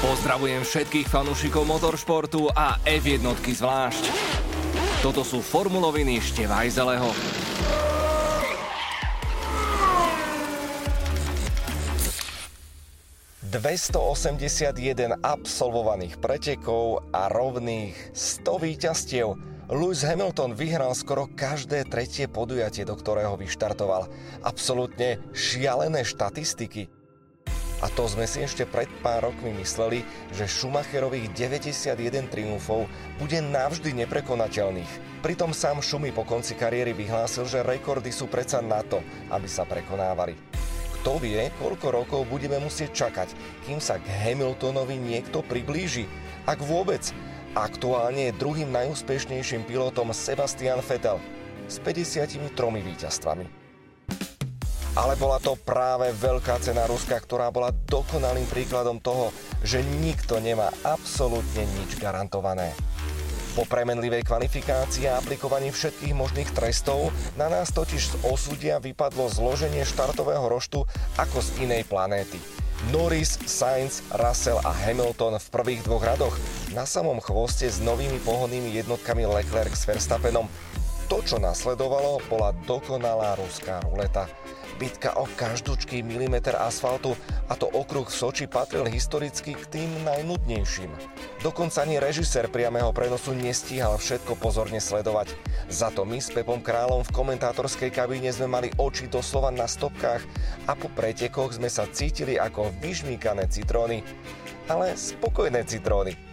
Pozdravujem všetkých fanúšikov motoršportu a F1 zvlášť. Toto sú formuloviny Števajzeleho. ...281 absolvovaných pretekov a rovných 100 víťastiev. Lewis Hamilton vyhral skoro každé tretie podujatie, do ktorého vyštartoval. Absolutne šialené štatistiky. A to sme si ešte pred pár rokmi mysleli, že Schumacherových 91 triumfov bude navždy neprekonateľných. Pritom sám Schumi po konci kariéry vyhlásil, že rekordy sú predsa na to, aby sa prekonávali. Kto vie, koľko rokov budeme musieť čakať, kým sa k Hamiltonovi niekto priblíži. Ak vôbec, aktuálne je druhým najúspešnejším pilotom Sebastian Vettel s 53 víťazstvami. Ale bola to práve veľká cena Ruska, ktorá bola dokonalým príkladom toho, že nikto nemá absolútne nič garantované. Po premenlivej kvalifikácii a aplikovaní všetkých možných trestov na nás totiž z osudia vypadlo zloženie štartového roštu ako z inej planéty. Norris, Sainz, Russell a Hamilton v prvých dvoch radoch, na samom chvoste s novými pohonnými jednotkami Leclerc s Verstappenom. To, čo nasledovalo, bola dokonalá ruská ruleta bitka o každúčký milimeter asfaltu a to okruh v Soči patril historicky k tým najnudnejším. Dokonca ani režisér priamého prenosu nestíhal všetko pozorne sledovať. Za to my s Pepom Králom v komentátorskej kabíne sme mali oči doslova na stopkách a po pretekoch sme sa cítili ako vyžmíkané citróny, ale spokojné citróny.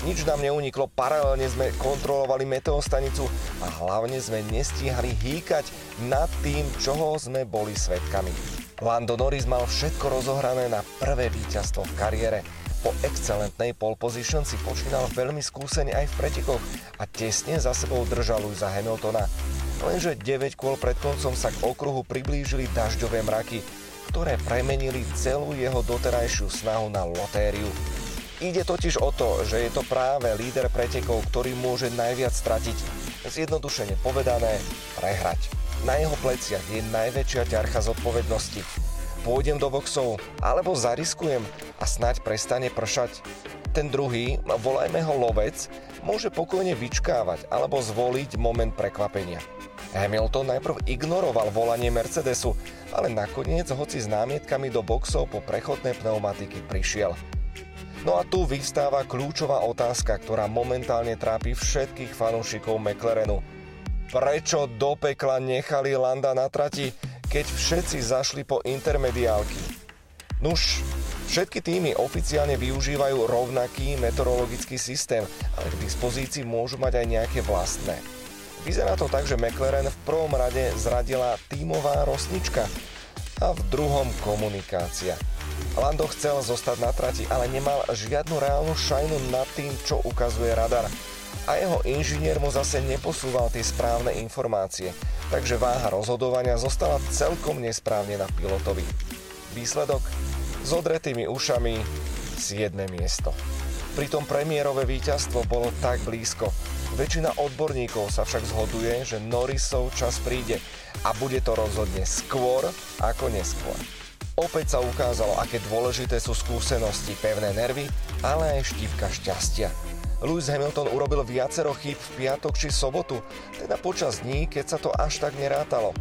Nič nám neuniklo, paralelne sme kontrolovali meteostanicu a hlavne sme nestíhali hýkať nad tým, čoho sme boli svetkami. Lando Norris mal všetko rozohrané na prvé víťazstvo v kariére. Po excelentnej pole position si počínal veľmi skúsene aj v pretekoch a tesne za sebou držal Luisa Hamiltona. Lenže 9 kôl pred koncom sa k okruhu priblížili dažďové mraky, ktoré premenili celú jeho doterajšiu snahu na lotériu. Ide totiž o to, že je to práve líder pretekov, ktorý môže najviac stratiť. Zjednodušene povedané, prehrať. Na jeho pleciach je najväčšia ťarcha zodpovednosti. Pôjdem do boxov, alebo zariskujem a snať prestane pršať. Ten druhý, volajme ho lovec, môže pokojne vyčkávať alebo zvoliť moment prekvapenia. Hamilton najprv ignoroval volanie Mercedesu, ale nakoniec, hoci s námietkami do boxov po prechodné pneumatiky prišiel. No a tu vystáva kľúčová otázka, ktorá momentálne trápi všetkých fanúšikov McLarenu. Prečo do pekla nechali Landa na trati, keď všetci zašli po intermediálky? Nuž, všetky týmy oficiálne využívajú rovnaký meteorologický systém, ale k dispozícii môžu mať aj nejaké vlastné. Vyzerá to tak, že McLaren v prvom rade zradila tímová rosnička a v druhom komunikácia. Lando chcel zostať na trati, ale nemal žiadnu reálnu šajnu nad tým, čo ukazuje radar. A jeho inžinier mu zase neposúval tie správne informácie, takže váha rozhodovania zostala celkom nesprávne na pilotovi. Výsledok? S odretými ušami 7. miesto. Pritom premiérové víťazstvo bolo tak blízko. Väčšina odborníkov sa však zhoduje, že Norrisov čas príde a bude to rozhodne skôr ako neskôr. Opäť sa ukázalo, aké dôležité sú skúsenosti, pevné nervy, ale aj štívka šťastia. Lewis Hamilton urobil viacero chýb v piatok či sobotu, teda počas dní, keď sa to až tak nerátalo.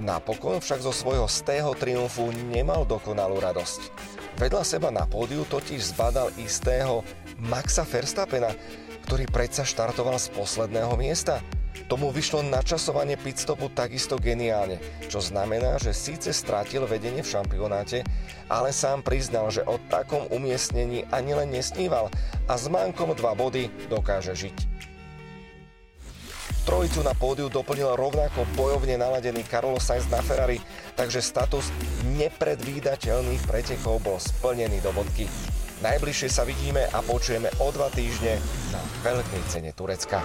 Napokon však zo svojho stého triumfu nemal dokonalú radosť. Vedľa seba na pódiu totiž zbadal istého Maxa Verstappena, ktorý predsa štartoval z posledného miesta – Tomu vyšlo načasovanie pitstopu takisto geniálne, čo znamená, že síce strátil vedenie v šampionáte, ale sám priznal, že o takom umiestnení ani len nesníval a s mánkom dva body dokáže žiť. Trojicu na pódiu doplnil rovnako bojovne naladený Carlos Sainz na Ferrari, takže status nepredvídateľných pretekov bol splnený do bodky. Najbližšie sa vidíme a počujeme o dva týždne na veľkej cene Turecka.